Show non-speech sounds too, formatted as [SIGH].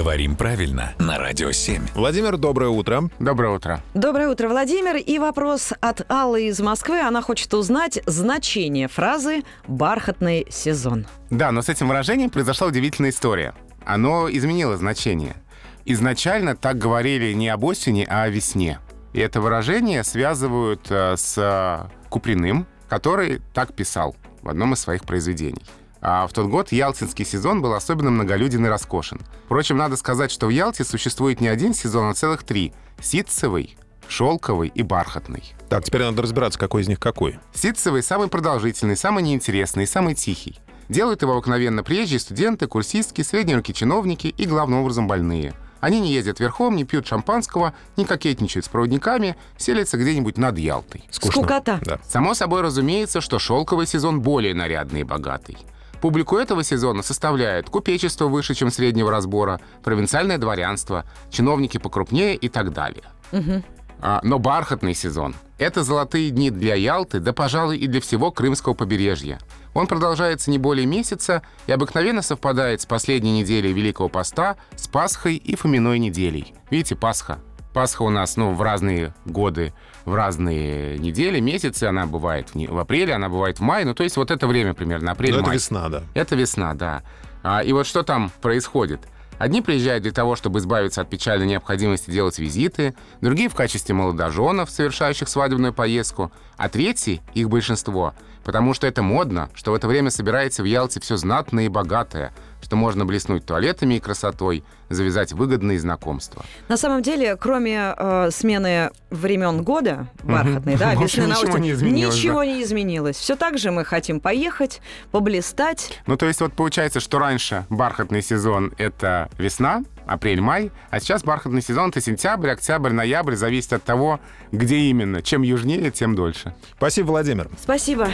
Говорим правильно на Радио 7. Владимир, доброе утро. Доброе утро. Доброе утро, Владимир. И вопрос от Аллы из Москвы. Она хочет узнать значение фразы «бархатный сезон». Да, но с этим выражением произошла удивительная история. Оно изменило значение. Изначально так говорили не об осени, а о весне. И это выражение связывают э, с э, Куприным, который так писал в одном из своих произведений. А в тот год ялтинский сезон был особенно многолюден и роскошен. Впрочем, надо сказать, что в Ялте существует не один сезон, а целых три. Ситцевый, шелковый и бархатный. Так, теперь надо разбираться, какой из них какой. Ситцевый самый продолжительный, самый неинтересный, самый тихий. Делают его обыкновенно приезжие студенты, курсистки, средние руки чиновники и, главным образом, больные. Они не ездят верхом, не пьют шампанского, не кокетничают с проводниками, селятся где-нибудь над Ялтой. Скучно. Скукота. Да. Само собой разумеется, что шелковый сезон более нарядный и богатый. Публику этого сезона составляют купечество выше, чем среднего разбора, провинциальное дворянство, чиновники покрупнее и так далее. А, но бархатный сезон — это золотые дни для Ялты, да, пожалуй, и для всего Крымского побережья. Он продолжается не более месяца и обыкновенно совпадает с последней неделей Великого Поста, с Пасхой и Фоминой неделей. Видите, Пасха. Пасха у нас, ну, в разные годы, в разные недели, месяцы. Она бывает в, не- в апреле, она бывает в мае. Ну, то есть вот это время примерно, апрель, Но это май. весна, да. Это весна, да. А, и вот что там происходит? Одни приезжают для того, чтобы избавиться от печальной необходимости делать визиты, другие в качестве молодоженов, совершающих свадебную поездку, а третьи, их большинство, потому что это модно, что в это время собирается в Ялте все знатное и богатое, что можно блеснуть туалетами и красотой, завязать выгодные знакомства. На самом деле, кроме э, смены времен года, бархатной, да, [LAUGHS] В общем, весны на ничего не изменилось, ничего не изменилось. Все так же мы хотим поехать, поблистать. Ну, то есть вот получается, что раньше бархатный сезон — это весна, апрель-май, а сейчас бархатный сезон — это сентябрь, октябрь, ноябрь, зависит от того, где именно. Чем южнее, тем дольше. Спасибо, Владимир. Спасибо.